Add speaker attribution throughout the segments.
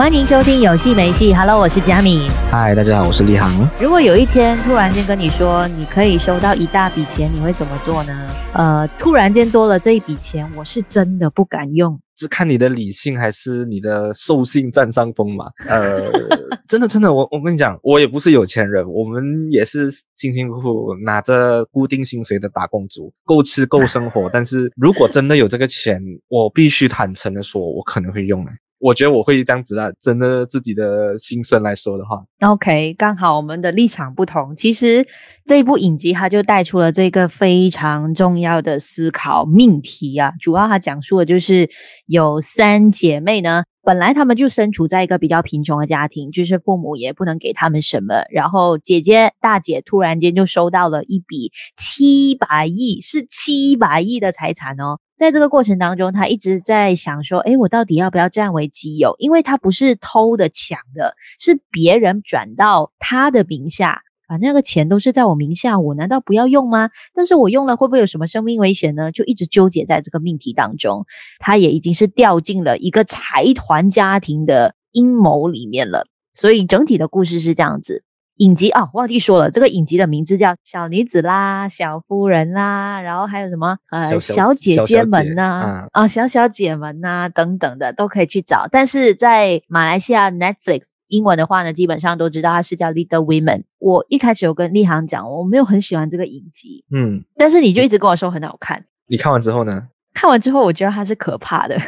Speaker 1: 欢迎收听有戏没戏，Hello，我是佳敏。
Speaker 2: 嗨，大家好，我是立航。
Speaker 1: 如果有一天突然间跟你说你可以收到一大笔钱，你会怎么做呢？呃，突然间多了这一笔钱，我是真的不敢用。
Speaker 2: 是看你的理性还是你的兽性占上风嘛？呃，真的真的，我我跟你讲，我也不是有钱人，我们也是辛辛苦苦拿着固定薪水的打工族，够吃够生活。但是如果真的有这个钱，我必须坦诚的说，我可能会用来。我觉得我会这样子啊，真的自己的心声来说的话
Speaker 1: ，OK，刚好我们的立场不同。其实这一部影集它就带出了这个非常重要的思考命题啊，主要它讲述的就是有三姐妹呢，本来她们就身处在一个比较贫穷的家庭，就是父母也不能给她们什么，然后姐姐大姐突然间就收到了一笔七百亿，是七百亿的财产哦。在这个过程当中，他一直在想说：“诶，我到底要不要占为己有？因为他不是偷的、抢的，是别人转到他的名下，反正那个钱都是在我名下，我难道不要用吗？但是我用了会不会有什么生命危险呢？就一直纠结在这个命题当中。他也已经是掉进了一个财团家庭的阴谋里面了。所以整体的故事是这样子。”影集哦，忘记说了，这个影集的名字叫《小女子》啦，《小夫人》啦，然后还有什么呃，小，姐姐们呐，啊、哦，小小姐们呐，等等的都可以去找。但是在马来西亚 Netflix 英文的话呢，基本上都知道它是叫《Little Women》。我一开始有跟立航讲，我没有很喜欢这个影集，嗯，但是你就一直跟我说很好看。
Speaker 2: 你看完之后呢？
Speaker 1: 看完之后，我觉得它是可怕的。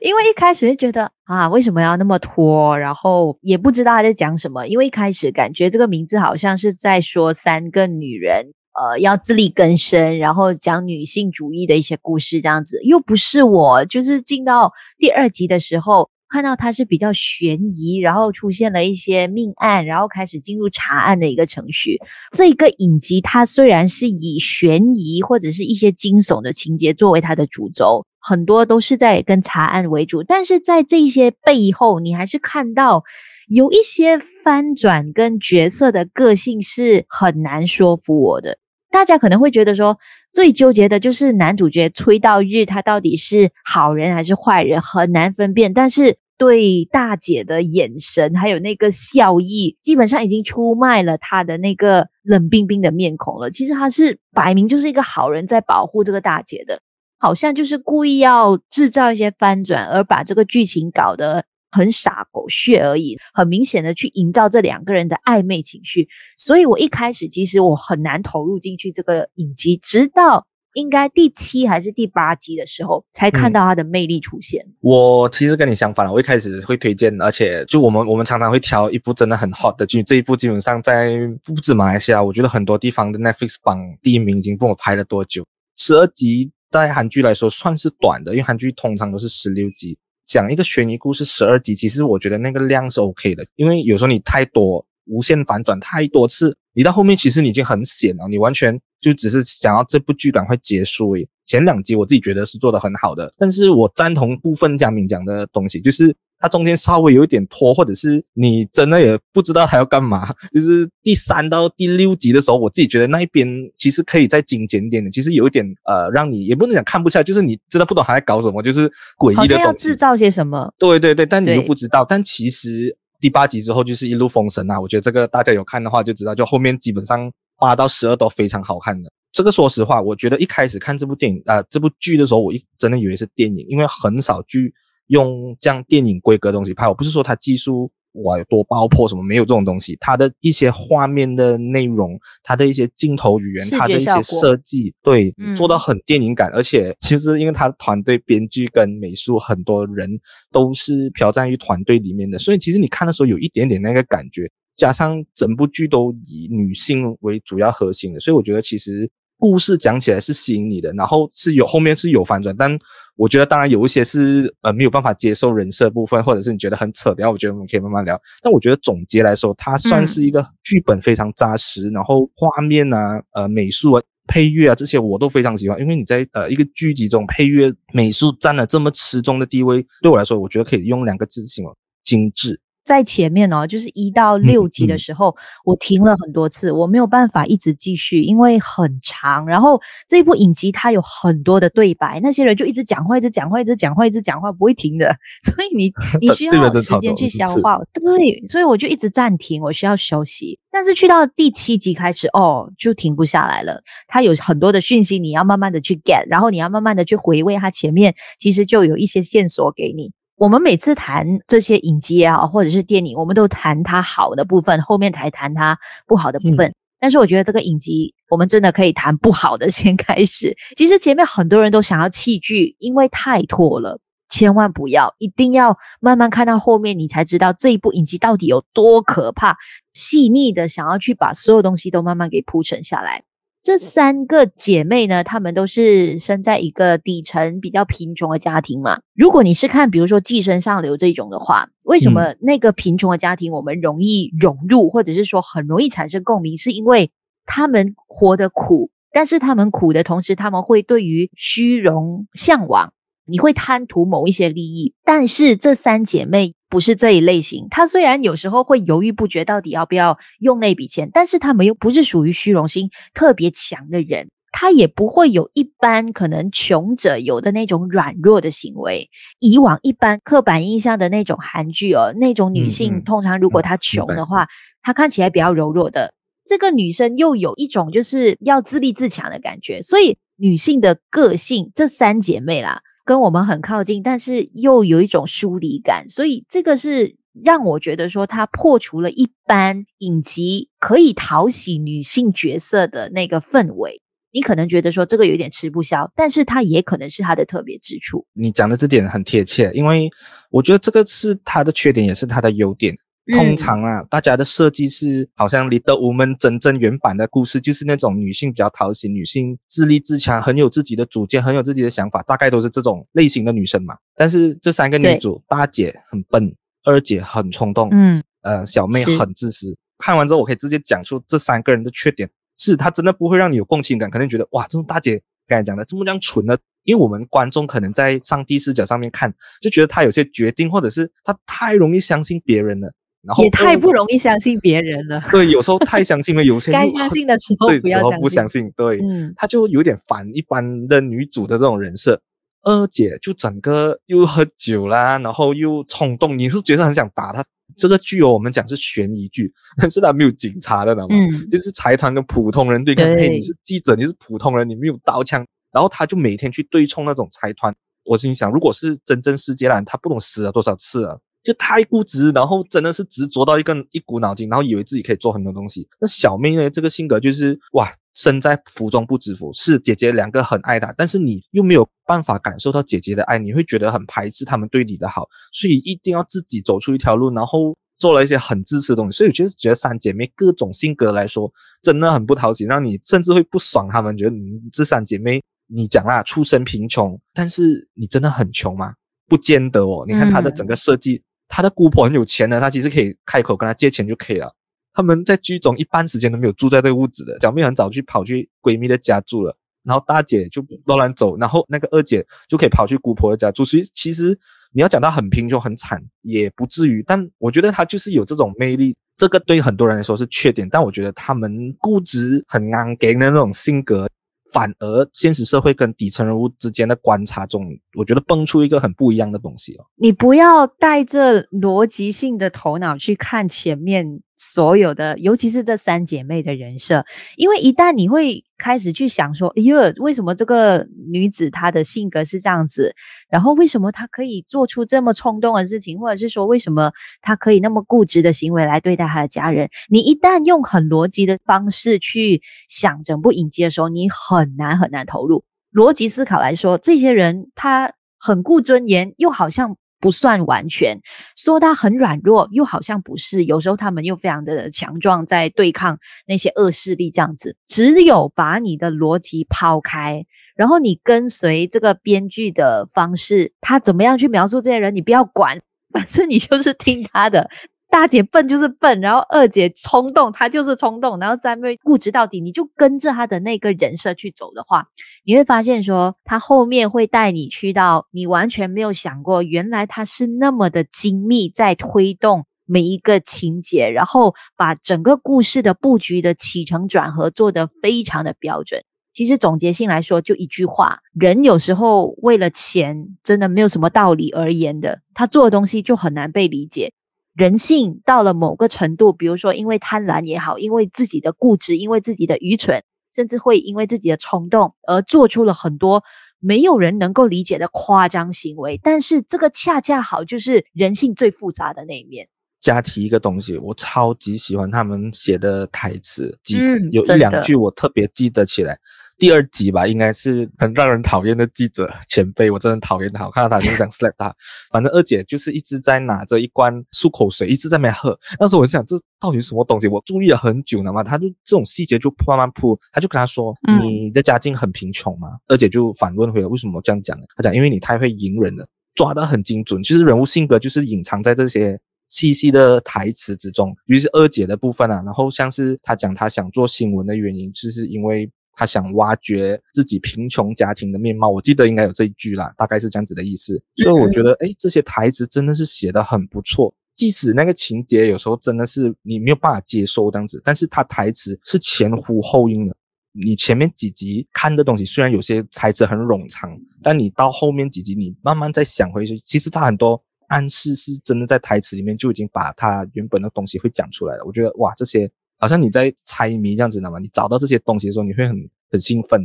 Speaker 1: 因为一开始就觉得啊，为什么要那么拖？然后也不知道他在讲什么。因为一开始感觉这个名字好像是在说三个女人，呃，要自力更生，然后讲女性主义的一些故事这样子。又不是我，就是进到第二集的时候，看到它是比较悬疑，然后出现了一些命案，然后开始进入查案的一个程序。这个影集它虽然是以悬疑或者是一些惊悚的情节作为它的主轴。很多都是在跟查案为主，但是在这些背后，你还是看到有一些翻转跟角色的个性是很难说服我的。大家可能会觉得说，最纠结的就是男主角崔道日，他到底是好人还是坏人，很难分辨。但是对大姐的眼神还有那个笑意，基本上已经出卖了他的那个冷冰冰的面孔了。其实他是摆明就是一个好人，在保护这个大姐的。好像就是故意要制造一些翻转，而把这个剧情搞得很傻狗血而已，很明显的去营造这两个人的暧昧情绪。所以我一开始其实我很难投入进去这个影集，直到应该第七还是第八集的时候，才看到它的魅力出现。
Speaker 2: 嗯，我其实跟你相反了，我一开始会推荐，而且就我们我们常常会挑一部真的很 hot 的剧，这一部基本上在不止马来西亚，我觉得很多地方的 Netflix 榜第一名已经不知道拍了多久，十二集。在韩剧来说算是短的，因为韩剧通常都是十六集，讲一个悬疑故事十二集，其实我觉得那个量是 OK 的。因为有时候你太多无限反转太多次，你到后面其实你已经很险了，你完全就只是想要这部剧赶快结束诶。前两集我自己觉得是做得很好的，但是我赞同部分嘉敏讲的东西，就是。它中间稍微有一点拖，或者是你真的也不知道它要干嘛。就是第三到第六集的时候，我自己觉得那一边其实可以再精简一点的。其实有一点呃，让你也不能讲看不下，就是你真的不懂他在搞什么，就是诡异的东西。好像
Speaker 1: 要制造些什么。
Speaker 2: 对对对，但你又不知道。但其实第八集之后就是一路封神啊！我觉得这个大家有看的话就知道，就后面基本上八到十二都非常好看的。这个说实话，我觉得一开始看这部电影啊、呃、这部剧的时候，我一真的以为是电影，因为很少剧。用这样电影规格的东西拍，我不是说它技术哇有多爆破什么，没有这种东西。它的一些画面的内容，它的一些镜头语言，它的一些设计，对，做到很电影感。嗯、而且其实因为它团队编剧跟美术很多人都是飘在于团队里面的，所以其实你看的时候有一点点那个感觉。加上整部剧都以女性为主要核心的，所以我觉得其实。故事讲起来是吸引你的，然后是有后面是有反转，但我觉得当然有一些是呃没有办法接受人设部分，或者是你觉得很扯的，我觉得我们可以慢慢聊。但我觉得总结来说，它算是一个剧本非常扎实，嗯、然后画面啊、呃美术啊、配乐啊这些我都非常喜欢，因为你在呃一个剧集中配乐美术占了这么吃重的地位，对我来说，我觉得可以用两个字形容：精致。
Speaker 1: 在前面哦，就是一到六集的时候，嗯嗯、我停了很多次，我没有办法一直继续，因为很长。然后这部影集它有很多的对白，那些人就一直讲话，一直讲话，一直讲话，一直讲话，不会停的。所以你 你需要时间去消化。对，所以我就一直暂停，我需要休息。但是去到第七集开始，哦，就停不下来了。它有很多的讯息，你要慢慢的去 get，然后你要慢慢的去回味它前面，其实就有一些线索给你。我们每次谈这些影集也好，或者是电影，我们都谈它好的部分，后面才谈它不好的部分。嗯、但是我觉得这个影集，我们真的可以谈不好的 先开始。其实前面很多人都想要弃剧，因为太拖了，千万不要，一定要慢慢看到后面，你才知道这一部影集到底有多可怕。细腻的想要去把所有东西都慢慢给铺陈下来。这三个姐妹呢，她们都是生在一个底层比较贫穷的家庭嘛。如果你是看，比如说《寄生上流》这种的话，为什么那个贫穷的家庭我们容易融入，或者是说很容易产生共鸣？是因为他们活得苦，但是他们苦的同时，他们会对于虚荣向往。你会贪图某一些利益，但是这三姐妹不是这一类型。她虽然有时候会犹豫不决，到底要不要用那笔钱，但是她们又不是属于虚荣心特别强的人，她也不会有一般可能穷者有的那种软弱的行为。以往一般刻板印象的那种韩剧哦，那种女性、嗯嗯、通常如果她穷的话，嗯、她看起来比较柔弱的。这个女生又有一种就是要自立自强的感觉，所以女性的个性，这三姐妹啦。跟我们很靠近，但是又有一种疏离感，所以这个是让我觉得说它破除了一般影集可以讨喜女性角色的那个氛围。你可能觉得说这个有点吃不消，但是它也可能是它的特别之处。
Speaker 2: 你讲的这点很贴切，因为我觉得这个是它的缺点，也是它的优点。通常啊，嗯、大家的设计是好像《Little Woman》真正原版的故事，就是那种女性比较讨喜，女性自立自强，很有自己的主见，很有自己的想法，大概都是这种类型的女生嘛。但是这三个女主，大姐很笨，二姐很冲动，嗯，呃，小妹很自私。看完之后，我可以直接讲出这三个人的缺点，是她真的不会让你有共情感，可能觉得哇，这种大姐刚才讲的这么这样蠢的，因为我们观众可能在上帝视角上面看，就觉得她有些决定，或者是她太容易相信别人了。然后
Speaker 1: 也太不容易相信别人了。
Speaker 2: 对，有时候太相信了，有 些
Speaker 1: 该相信的时候不要相信。
Speaker 2: 不相信，对，嗯，他就有点反一般的女主的这种人设。二姐就整个又喝酒啦，然后又冲动，你是觉得很想打她。这个剧哦，我们讲是悬疑剧，但是他没有警察的，知道吗？嗯，就是财团跟普通人对抗。嘿，你是记者，你是普通人，你没有刀枪，然后他就每天去对冲那种财团。我心想，如果是真正世界烂，他不懂死了多少次了。就太固执，然后真的是执着到一个一股脑筋，然后以为自己可以做很多东西。那小妹呢？这个性格就是哇，身在福中不知福。是姐姐两个很爱她，但是你又没有办法感受到姐姐的爱，你会觉得很排斥他们对你的好，所以一定要自己走出一条路，然后做了一些很自私的东西。所以我觉得觉得三姐妹各种性格来说，真的很不讨喜，让你甚至会不爽。她们觉得你这三姐妹，你讲啦，出身贫穷，但是你真的很穷吗？不见得哦。你看她的整个设计。他的姑婆很有钱的，他其实可以开口跟他借钱就可以了。他们在剧中一半时间都没有住在这个屋子的，小妹很早去跑去闺蜜的家住了，然后大姐就乱乱走，然后那个二姐就可以跑去姑婆的家住。所以其实你要讲到很贫穷很惨也不至于，但我觉得他就是有这种魅力，这个对很多人来说是缺点，但我觉得他们固执很硬颈的那种性格。反而现实社会跟底层人物之间的观察中，我觉得蹦出一个很不一样的东西哦。
Speaker 1: 你不要带着逻辑性的头脑去看前面。所有的，尤其是这三姐妹的人设，因为一旦你会开始去想说，哎呦，为什么这个女子她的性格是这样子？然后为什么她可以做出这么冲动的事情？或者是说，为什么她可以那么固执的行为来对待她的家人？你一旦用很逻辑的方式去想整部影集的时候，你很难很难投入。逻辑思考来说，这些人他很顾尊严，又好像。不算完全说他很软弱，又好像不是。有时候他们又非常的强壮，在对抗那些恶势力，这样子。只有把你的逻辑抛开，然后你跟随这个编剧的方式，他怎么样去描述这些人，你不要管，反正你就是听他的。大姐笨就是笨，然后二姐冲动，她就是冲动，然后三妹固执到底，你就跟着她的那个人设去走的话，你会发现说，她后面会带你去到你完全没有想过，原来她是那么的精密在推动每一个情节，然后把整个故事的布局的起承转合做得非常的标准。其实总结性来说，就一句话：人有时候为了钱，真的没有什么道理而言的，他做的东西就很难被理解。人性到了某个程度，比如说因为贪婪也好，因为自己的固执，因为自己的愚蠢，甚至会因为自己的冲动而做出了很多没有人能够理解的夸张行为。但是这个恰恰好就是人性最复杂的那一面。
Speaker 2: 加提一个东西，我超级喜欢他们写的台词，嗯，有一两句我特别记得起来。第二集吧，应该是很让人讨厌的记者前辈，我真的讨厌他。我看到他就想 slap 他。反正二姐就是一直在拿着一罐漱口水，一直在那边喝。当时我就想，这到底是什么东西？我注意了很久了嘛。他就这种细节就慢慢铺，他就跟他说：“、你的家境很贫穷吗？”二姐就反问回来：“为什么这样讲呢？”他讲：“因为你太会隐忍了，抓得很精准。其实人物性格就是隐藏在这些细细的台词之中。于是二姐的部分啊，然后像是他讲他想做新闻的原因，就是因为。他想挖掘自己贫穷家庭的面貌，我记得应该有这一句啦，大概是这样子的意思。所以我觉得，诶，这些台词真的是写得很不错。即使那个情节有时候真的是你没有办法接受这样子，但是他台词是前呼后应的。你前面几集看的东西虽然有些台词很冗长，但你到后面几集你慢慢再想回去，其实他很多暗示是真的在台词里面就已经把他原本的东西会讲出来了。我觉得哇，这些。好像你在猜谜这样子的嘛？你找到这些东西的时候，你会很很兴奋。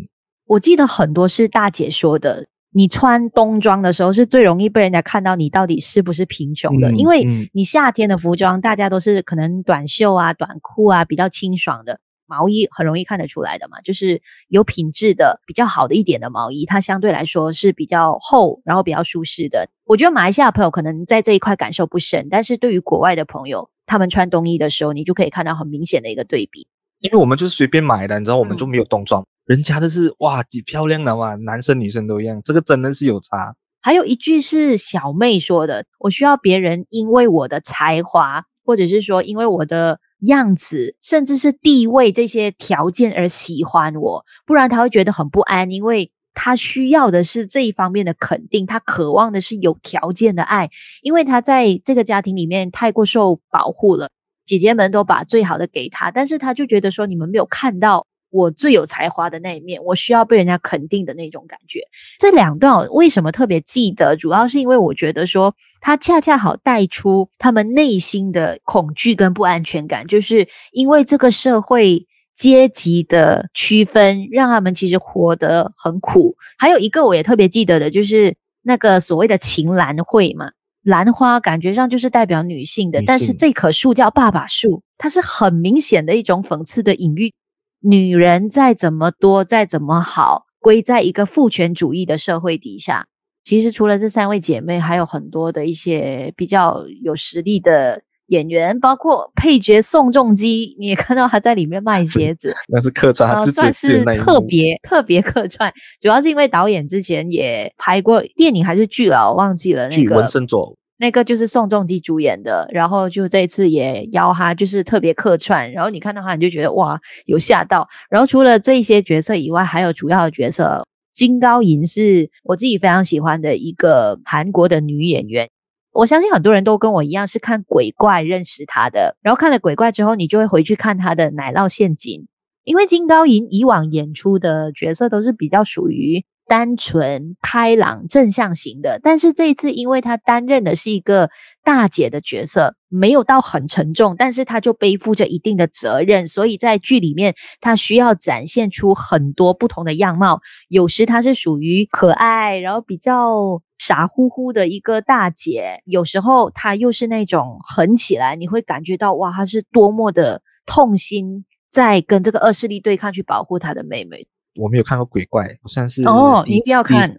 Speaker 1: 我记得很多是大姐说的，你穿冬装的时候是最容易被人家看到你到底是不是贫穷的，嗯、因为你夏天的服装大家都是可能短袖啊、短裤啊比较清爽的，毛衣很容易看得出来的嘛，就是有品质的、比较好的一点的毛衣，它相对来说是比较厚，然后比较舒适的。我觉得马来西亚朋友可能在这一块感受不深，但是对于国外的朋友。他们穿冬衣的时候，你就可以看到很明显的一个对比。
Speaker 2: 因为我们就是随便买的，你知道，我们就没有冬装，嗯、人家的是哇，几漂亮的哇，男生女生都一样，这个真的是有差。
Speaker 1: 还有一句是小妹说的：“我需要别人因为我的才华，或者是说因为我的样子，甚至是地位这些条件而喜欢我，不然他会觉得很不安，因为。”他需要的是这一方面的肯定，他渴望的是有条件的爱，因为他在这个家庭里面太过受保护了，姐姐们都把最好的给他，但是他就觉得说，你们没有看到我最有才华的那一面，我需要被人家肯定的那种感觉。这两段为什么特别记得？主要是因为我觉得说，他恰恰好带出他们内心的恐惧跟不安全感，就是因为这个社会。阶级的区分让他们其实活得很苦。还有一个我也特别记得的，就是那个所谓的情兰会嘛，兰花感觉上就是代表女性的，性。但是这棵树叫爸爸树，它是很明显的一种讽刺的隐喻。女人再怎么多，再怎么好，归在一个父权主义的社会底下。其实除了这三位姐妹，还有很多的一些比较有实力的。演员包括配角宋仲基，你也看到他在里面卖 鞋子，
Speaker 2: 那是客串，他
Speaker 1: 算是特别特别客串。主要是因为导演之前也拍过电影还是剧啊，我忘记了那个。
Speaker 2: 文森佐，
Speaker 1: 那个就是宋仲基主演的，然后就这次也邀他，就是特别客串。然后你看到他，你就觉得哇，有吓到。然后除了这些角色以外，还有主要的角色金高银是我自己非常喜欢的一个韩国的女演员。我相信很多人都跟我一样是看鬼怪认识他的，然后看了鬼怪之后，你就会回去看他的奶酪陷阱。因为金高银以往演出的角色都是比较属于单纯、开朗、正向型的，但是这一次因为他担任的是一个大姐的角色，没有到很沉重，但是他就背负着一定的责任，所以在剧里面他需要展现出很多不同的样貌。有时他是属于可爱，然后比较。傻乎乎的一个大姐，有时候她又是那种狠起来，你会感觉到哇，她是多么的痛心，在跟这个恶势力对抗，去保护她的妹妹。
Speaker 2: 我没有看过鬼怪，好像是
Speaker 1: 哦，你一定要看。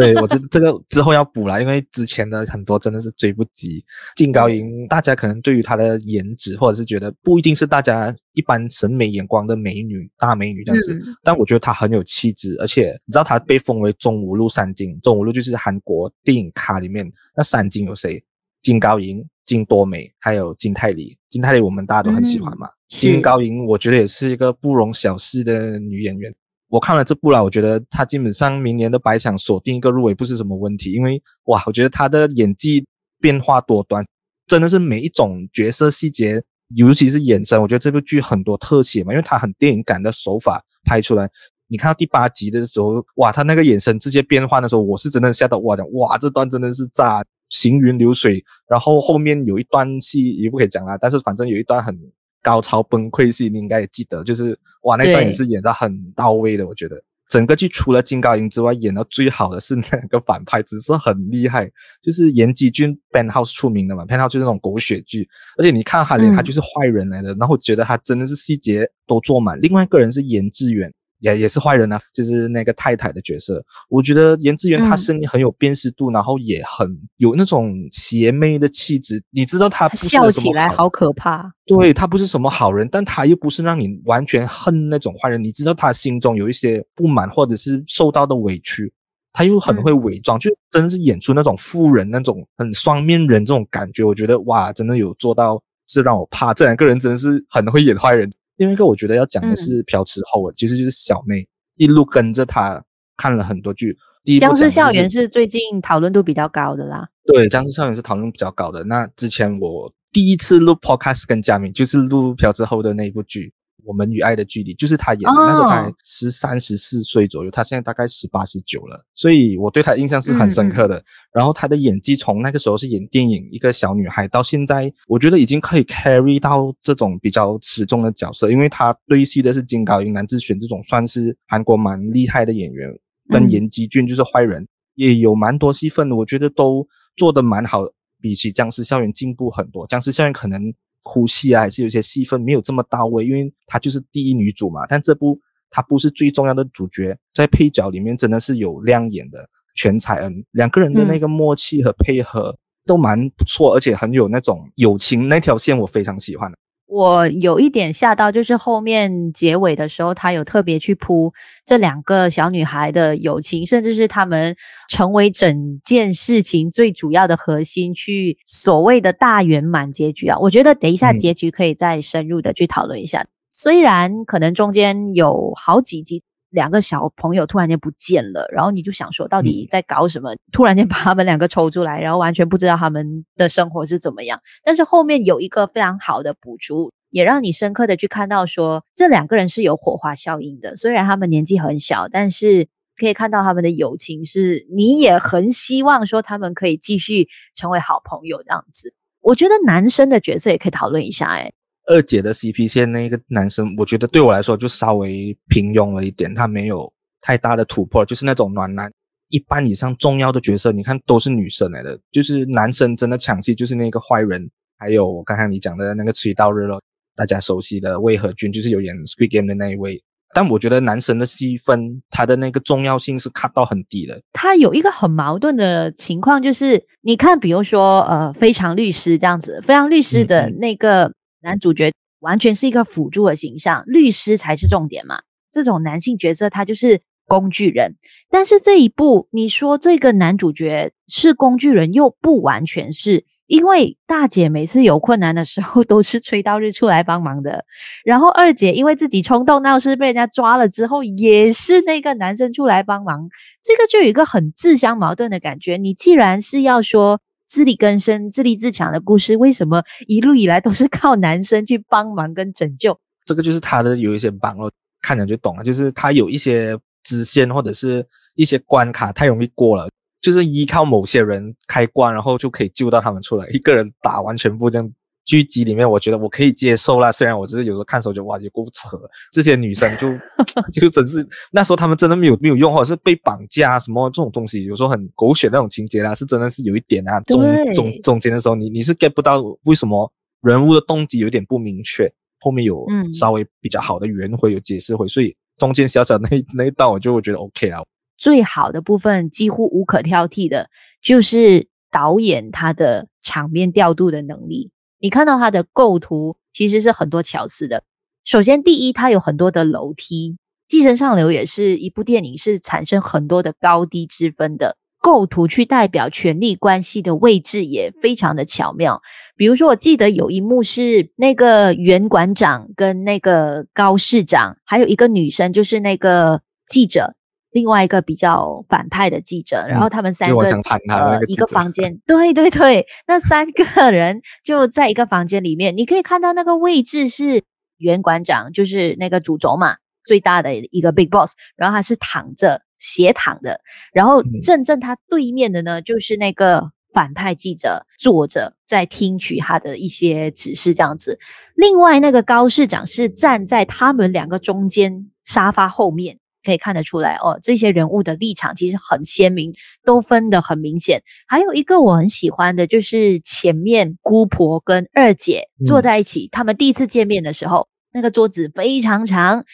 Speaker 2: 对，我这这个之后要补了，因为之前的很多真的是追不及。金高银，大家可能对于她的颜值，或者是觉得不一定是大家一般审美眼光的美女，大美女这样子，嗯、但我觉得她很有气质，而且你知道她被封为中五路三金，中五路就是韩国电影咖里面那三金有谁？金高银、金多美，还有金泰梨。金泰梨我们大家都很喜欢嘛。嗯、金高银我觉得也是一个不容小视的女演员。我看了这部了，我觉得他基本上明年的白想锁定一个入围不是什么问题，因为哇，我觉得他的演技变化多端，真的是每一种角色细节，尤其是眼神，我觉得这部剧很多特写嘛，因为它很电影感的手法拍出来。你看到第八集的时候，哇，他那个眼神直接变换的时候，我是真的吓到哇的，哇，这段真的是炸，行云流水。然后后面有一段戏也不可以讲啦，但是反正有一段很高潮崩溃戏，你应该也记得，就是哇，那段也是演的很到位的，我觉得。整个剧除了金高银之外，演的最好的是那个反派，只是很厉害，就是严基俊 Ben House 出名的嘛，Ben House 就是那种狗血剧，而且你看他脸，他就是坏人来的，然后觉得他真的是细节都做满。另外一个人是严志远。也也是坏人啊，就是那个太太的角色。我觉得严志源他声音很有辨识度，嗯、然后也很有那种邪魅的气质。你知道他笑起来好可怕。对，他不是什么好人，但他又不是让你完全恨那种坏人。你知道他心中有一些不满，或者是受到的委屈，他又很会伪装，嗯、就真的是演出那种富人那种很双面人这种感觉。我觉得哇，真的有做到，是让我怕。这两个人真的是很会演坏人。另外一个我觉得要讲的是朴智厚，其实就是小妹一路跟着他看了很多剧。第一部《僵尸校园》是最近讨论度比较高的啦。对，《僵尸校园》是讨论比较高的。那之前我第一次录 Podcast 跟佳明，就是录朴智厚的那一部剧。我们与爱的距离就是他演的，那时候他十三十四岁左右，他现在大概十八十九了，所以我对他印象是很深刻的。嗯、然后他的演技从那个时候是演电影一个小女孩，到现在我觉得已经可以 carry 到这种比较持重的角色，因为他对戏的是金高银、南智选这种算是韩国蛮厉害的演员，跟严基俊就是坏人、嗯、也有蛮多戏份的，我觉得都做得蛮好，比起僵尸校园进步很多。僵尸校园可能。哭戏啊，还是有些戏份没有这么到位，因为她就是第一女主嘛。但这部她不是最重要的主角，在配角里面真的是有亮眼的全彩恩，两个人的那个默契和配合都蛮不错，而且很有那种友情那条线，我非常喜欢。
Speaker 1: 我有一点吓到，就是后面结尾的时候，他有特别去铺这两个小女孩的友情，甚至是他们成为整件事情最主要的核心，去所谓的大圆满结局啊。我觉得等一下结局可以再深入的去讨论一下。嗯、虽然可能中间有好几集。两个小朋友突然间不见了，然后你就想说到底在搞什么？嗯、突然间把他们两个抽出来，然后完全不知道他们的生活是怎么样。但是后面有一个非常好的补足，也让你深刻的去看到说这两个人是有火花效应的。虽然他们年纪很小，但是可以看到他们的友情是，你也很希望说他们可以继续成为好朋友这样子。我觉得男生的角色也可以讨论一下，哎。
Speaker 2: 二姐的 CP 线那个男生，我觉得对我来说就稍微平庸了一点，他没有太大的突破，就是那种暖男。一般以上重要的角色，你看都是女生来的，就是男生真的抢戏，就是那个坏人，还有我刚才你讲的那个崔道日咯，大家熟悉的魏和君，就是有演 Squid Game 的那一位。但我觉得男神的戏份，他的那个重要性是 cut 到很低的。
Speaker 1: 他有一个很矛盾的情况，就是你看，比如说呃，非常律师这样子，非常律师的那个。男主角完全是一个辅助的形象，律师才是重点嘛。这种男性角色他就是工具人，但是这一部你说这个男主角是工具人又不完全是，因为大姐每次有困难的时候 都是崔道日出来帮忙的，然后二姐因为自己冲动闹事被人家抓了之后，也是那个男生出来帮忙，这个就有一个很自相矛盾的感觉。你既然是要说。自力更生、自立自强的故事，为什么一路以来都是靠男生去帮忙跟拯救？
Speaker 2: 这个就是他的有一些帮哦，看着就懂了。就是他有一些支线或者是一些关卡太容易过了，就是依靠某些人开关，然后就可以救到他们出来，一个人打完全部这样。剧集里面，我觉得我可以接受啦。虽然我只是有时候看的时候就哇，有够扯，这些女生就 就真是那时候他们真的没有没有用，或者是被绑架什么这种东西，有时候很狗血那种情节啦，是真的是有一点啊。中中中间的时候，你你是 get 不到为什么人物的动机有点不明确，后面有稍微比较好的圆回有解释回，所以中间小小那 那一段我就会觉得 OK 啊。
Speaker 1: 最好的部分几乎无可挑剔的，就是导演他的场面调度的能力。你看到它的构图其实是很多巧思的。首先，第一，它有很多的楼梯，《寄生上流》也是一部电影，是产生很多的高低之分的构图，去代表权力关系的位置也非常的巧妙。比如说，我记得有一幕是那个袁馆长跟那个高市长，还有一个女生，就是那个记者，另外一个比较反派的记者，然后他们三个、
Speaker 2: 嗯、
Speaker 1: 呃一个房 间，对对对，那三个人就在一个房间里面，你可以看到那个位置是原馆长，就是那个主轴嘛，最大的一个 big boss，然后他是躺着斜躺的，然后正正他对面的呢就是那个反派记者坐着在听取他的一些指示这样子，另外那个高市长是站在他们两个中间沙发后面。可以看得出来哦，这些人物的立场其实很鲜明，都分得很明显。还有一个我很喜欢的，就是前面姑婆跟二姐坐在一起，嗯、他们第一次见面的时候，那个桌子非常长，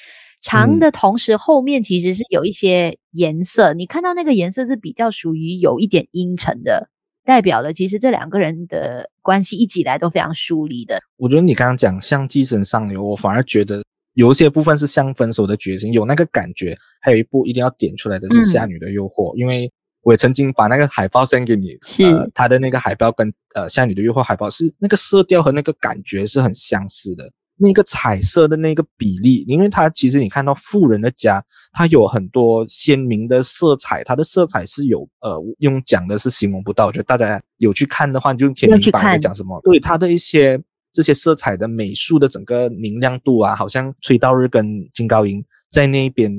Speaker 1: 长的同时后面其实是有一些颜色，嗯、你看到那个颜色是比较属于有一点阴沉的，代表了其实这两个人的关系一直以来都非常疏离的。
Speaker 2: 我觉得你刚刚讲像寄生上流，我反而觉得。有一些部分是像分手的决心，有那个感觉。还有一部一定要点出来的是《夏女的诱惑》，嗯，因为我也曾经把那个海报 send 给你，
Speaker 1: 是
Speaker 2: 他、呃、的那个海报跟呃《夏女的诱惑》海报是那个色调和那个感觉是很相似的，那个彩色的那个比例，因为它其实你看到富人的家，它有很多鲜明的色彩，它的色彩是有呃用讲的是形容不到，我觉得大家有去看的话，你就挺明白在讲什么。对它的一些。这些色彩的美术的整个明亮度啊，好像崔道日跟金高银在那边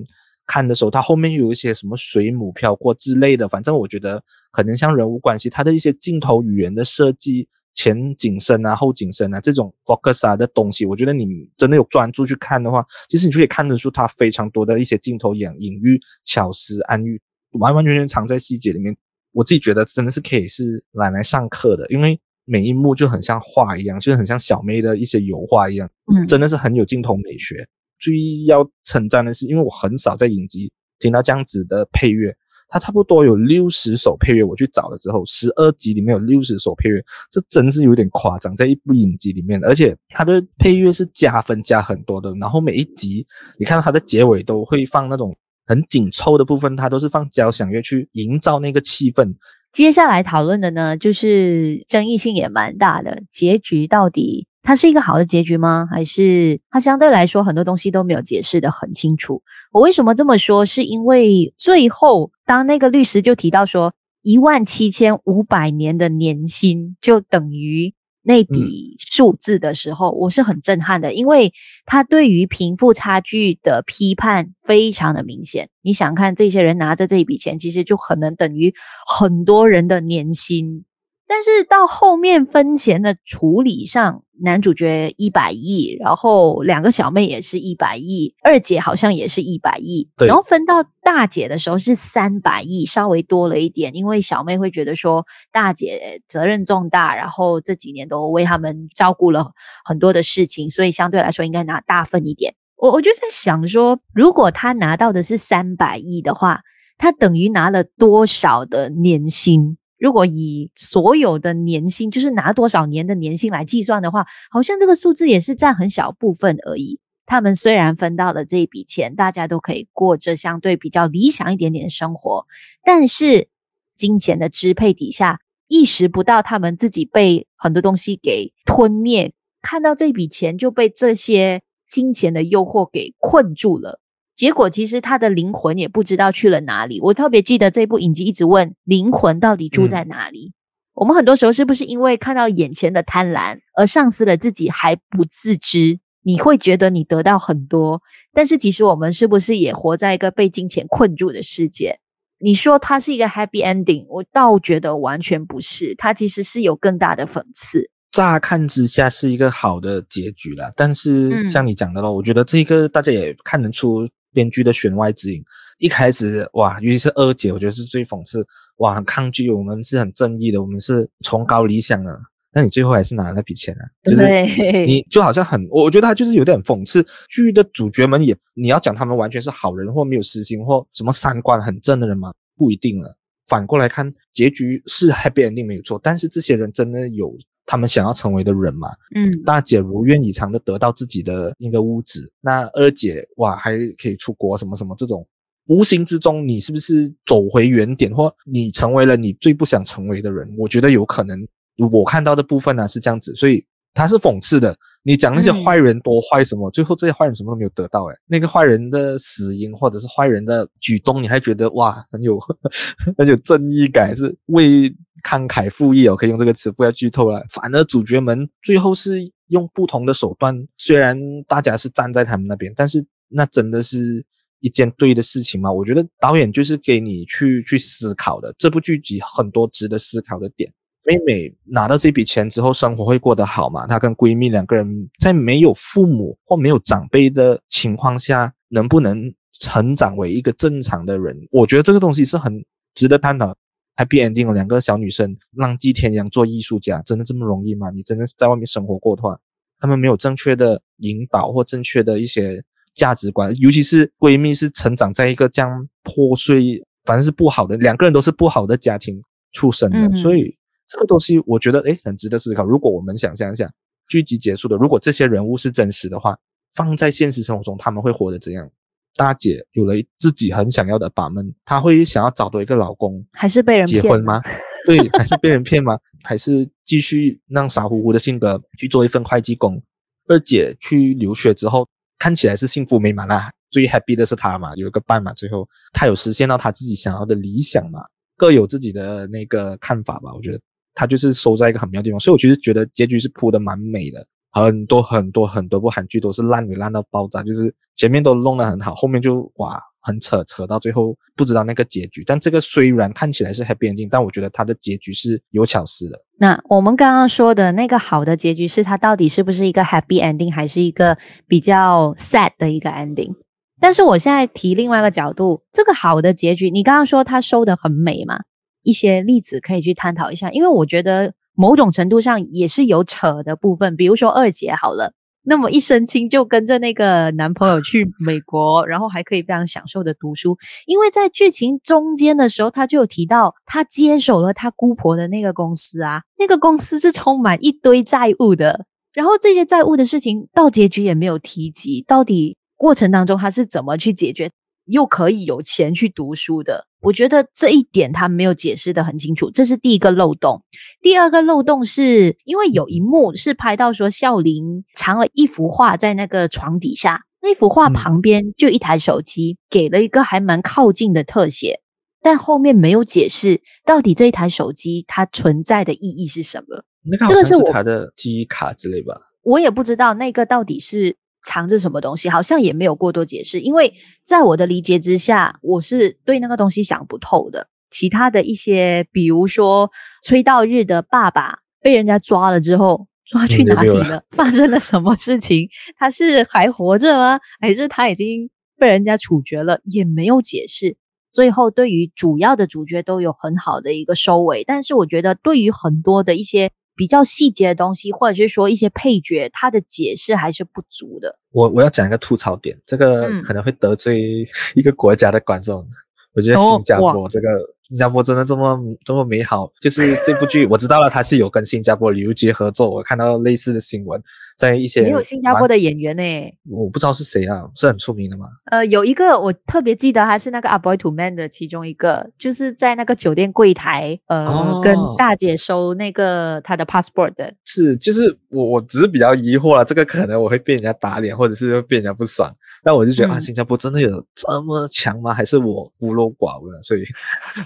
Speaker 2: 看的时候，他后面有一些什么水母飘过之类的，反正我觉得可能像人物关系，他的一些镜头语言的设计，前景深啊、后景深啊这种 focus 啊的东西，我觉得你真的有专注去看的话，其实你就可以看得出它非常多的一些镜头隐隐喻、巧思、暗喻，完完全全藏在细节里面。我自己觉得真的是可以是拿来上课的，因为。每一幕就很像画一样，就是很像小妹的一些油画一样，嗯，真的是很有镜头美学。最要称赞的是，因为我很少在影集听到这样子的配乐，它差不多有六十首配乐，我去找了之后，十二集里面有六十首配乐，这真是有点夸张，在一部影集里面，而且它的配乐是加分加很多的。然后每一集，你看到它的结尾都会放那种很紧凑的部分，它都是放交响乐去营造那个气氛。
Speaker 1: 接下来讨论的呢，就是争议性也蛮大的结局，到底它是一个好的结局吗？还是它相对来说很多东西都没有解释的很清楚？我为什么这么说？是因为最后当那个律师就提到说，一万七千五百年的年薪就等于。那笔数字的时候，我是很震撼的，因为他对于贫富差距的批判非常的明显。你想看这些人拿着这一笔钱，其实就可能等于很多人的年薪。但是到后面分钱的处理上，男主角一百亿，然后两个小妹也是一百亿，二姐好像也是一百亿，然后分到大姐的时候是三百亿，稍微多了一点，因为小妹会觉得说大姐责任重大，然后这几年都为他们照顾了很多的事情，所以相对来说应该拿大份一点。我我就在想说，如果他拿到的是三百亿的话，他等于拿了多少的年薪？如果以所有的年薪，就是拿多少年的年薪来计算的话，好像这个数字也是占很小部分而已。他们虽然分到了这一笔钱，大家都可以过着相对比较理想一点点的生活，但是金钱的支配底下，意识不到他们自己被很多东西给吞灭，看到这笔钱就被这些金钱的诱惑给困住了。结果其实他的灵魂也不知道去了哪里。我特别记得这部影集一直问灵魂到底住在哪里。嗯。我们很多时候是不是因为看到眼前的贪婪而丧失了自己还不自知？你会觉得你得到很多，但是其实我们是不是也活在一个被金钱困住的世界？你说它是一个 happy ending，我倒觉得完全不是，它其实是有更大的讽刺。
Speaker 2: 乍看之下是一个好的结局啦，但是像你讲的咯，我觉得这个大家也看得出。编剧的弦外之音，一开始哇，尤其是二姐，我觉得是最讽刺，哇，很抗拒，我们是很正义的，我们是崇高理想的，那你最后还是拿了那笔钱啊，就是你就好像很，我觉得他就是有点讽刺。剧的主角们也，你要讲他们完全是好人或没有私心或什么三观很正的人吗？不一定了。反过来看，结局是 happy ending 没有错，但是这些人真的有。他们想要成为的人嘛，嗯，大姐如愿以偿的得到自己的一个屋子，那二姐哇还可以出国什么什么这种，无形之中你是不是走回原点，或你成为了你最不想成为的人？我觉得有可能，我看到的部分呢是这样子，所以它是讽刺的。你讲那些坏人多坏什么，嗯、最后这些坏人什么都没有得到诶，那个坏人的死因或者是坏人的举动，你还觉得哇很有 很有正义感，是为慷慨赴义哦，可以用这个词，不要剧透了。反而主角们最后是用不同的手段，虽然大家是站在他们那边，但是那真的是一件对的事情嘛？我觉得导演就是给你去去思考的，这部剧集很多值得思考的点。妹妹拿到这笔钱之后，生活会过得好吗？她跟闺蜜两个人在没有父母或没有长辈的情况下，能不能成长为一个正常的人？我觉得这个东西是很值得探讨。Happy ending 哦，两个小女生浪迹天涯做艺术家，真的这么容易吗？你真的是在外面生活过的话，她们没有正确的引导或正确的一些价值观，尤其是闺蜜是成长在一个这样破碎，反正是不好的，两个人都是不好的家庭出生的，嗯、所以。这个东西我觉得诶很值得思考。如果我们想象一下，剧集结束的，如果这些人物是真实的话，放在现实生活中他们会活得怎样？大姐有了自己很想要的把门，她会想要找到一个老公，
Speaker 1: 还是被人
Speaker 2: 结婚吗？对，还是被人骗吗？还是继续让傻乎乎的性格去做一份会计工？二姐去留学之后，看起来是幸福美满啦，最 happy 的是她嘛，有一个伴嘛，最后她有实现到她自己想要的理想嘛？各有自己的那个看法吧，我觉得。他就是收在一个很妙的地方，所以我其实觉得结局是铺的蛮美的。很多很多很多部韩剧都是烂尾烂到爆炸，就是前面都弄得很好，后面就哇很扯，扯到最后不知道那个结局。但这个虽然看起来是 happy ending，但我觉得它的结局是有巧思的。
Speaker 1: 那我们刚刚说的那个好的结局，是它到底是不是一个 happy ending，还是一个比较 sad 的一个 ending？但是我现在提另外一个角度，这个好的结局，你刚刚说它收得很美嘛？一些例子可以去探讨一下，因为我觉得某种程度上也是有扯的部分。比如说二姐好了，那么一身轻就跟着那个男朋友去 美国，然后还可以非常享受的读书。因为在剧情中间的时候，他就有提到他接手了他姑婆的那个公司啊，那个公司是充满一堆债务的。然后这些债务的事情到结局也没有提及，到底过程当中他是怎么去解决？又可以有钱去读书的，我觉得这一点他没有解释的很清楚，这是第一个漏洞。第二个漏洞是因为有一幕是拍到说孝琳藏了一幅画在那个床底下，那幅画旁边就一台手机，给了一个还蛮靠近的特写，但后面没有解释到底这一台手机它存在的意义是什么。
Speaker 2: 那个是他的记忆卡之类吧？
Speaker 1: 我也不知道那个到底是。藏着什么东西，好像也没有过多解释。因为在我的理解之下，我是对那个东西想不透的。其他的一些，比如说崔道日的爸爸被人家抓了之后，抓去哪里了？了 发生了什么事情？他是还活着吗？还是他已经被人家处决了？也没有解释。最后，对于主要的主角都有很好的一个收尾，但是我觉得对于很多的一些。比较细节的东西，或者是说一些配角，他的解释还是不足的。
Speaker 2: 我我要讲一个吐槽点，这个可能会得罪 一个国家的观众。嗯、我觉得新加坡这个。哦新加坡真的这么这么美好？就是这部剧我知道了，它是有跟新加坡旅游局合作。我看到类似的新闻，在一些
Speaker 1: 没有新加坡的演员呢、欸，
Speaker 2: 我不知道是谁啊，是很出名的吗？
Speaker 1: 呃，有一个我特别记得，他是那个《A Boy to Man》的其中一个，就是在那个酒店柜台，呃，哦、跟大姐收那个他的 passport 的。
Speaker 2: 是，就是我我只是比较疑惑了，这个可能我会被人家打脸，或者是会被人家不爽。但我就觉得、嗯、啊，新加坡真的有这么强吗？还是我孤陋寡闻了？所以。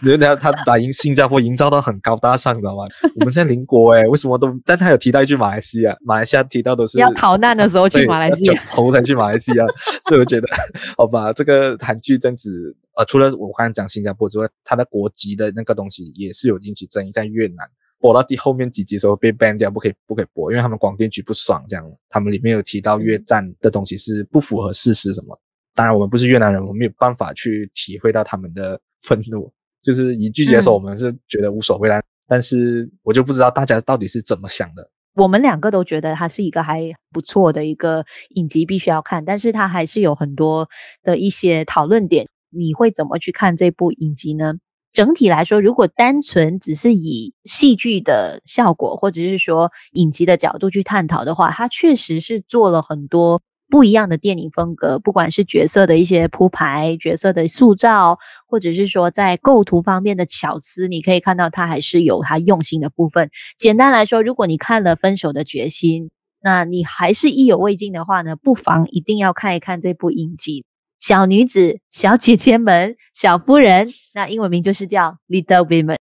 Speaker 2: 人家他 把营新加坡营造到很高大上，你知道吗？我们在邻国诶，为什么都？但他有提到一句马来西亚，马来西亚提到都是
Speaker 1: 要逃难的时候去马来西亚，
Speaker 2: 头才去马来西亚。所以我觉得，好吧，这个韩剧真子呃，除了我刚才讲新加坡之外，它的国籍的那个东西也是有引起争议，在越南播到第后面几集的时候被 ban 掉，不可以不可以播，因为他们广电局不爽，这样他们里面有提到越战的东西是不符合事实什么。当然，我们不是越南人，我们没有办法去体会到他们的愤怒。就是以拒绝的时候，我们是觉得无所谓啦。嗯、但是我就不知道大家到底是怎么想的。
Speaker 1: 我们两个都觉得它是一个还不错的一个影集，必须要看。但是它还是有很多的一些讨论点。你会怎么去看这部影集呢？整体来说，如果单纯只是以戏剧的效果，或者是说影集的角度去探讨的话，它确实是做了很多。不一样的电影风格，不管是角色的一些铺排、角色的塑造，或者是说在构图方面的巧思，你可以看到它还是有它用心的部分。简单来说，如果你看了《分手的决心》，那你还是意犹未尽的话呢，不妨一定要看一看这部影集《小女子、小姐姐们、小夫人》，那英文名就是叫《Little Women》。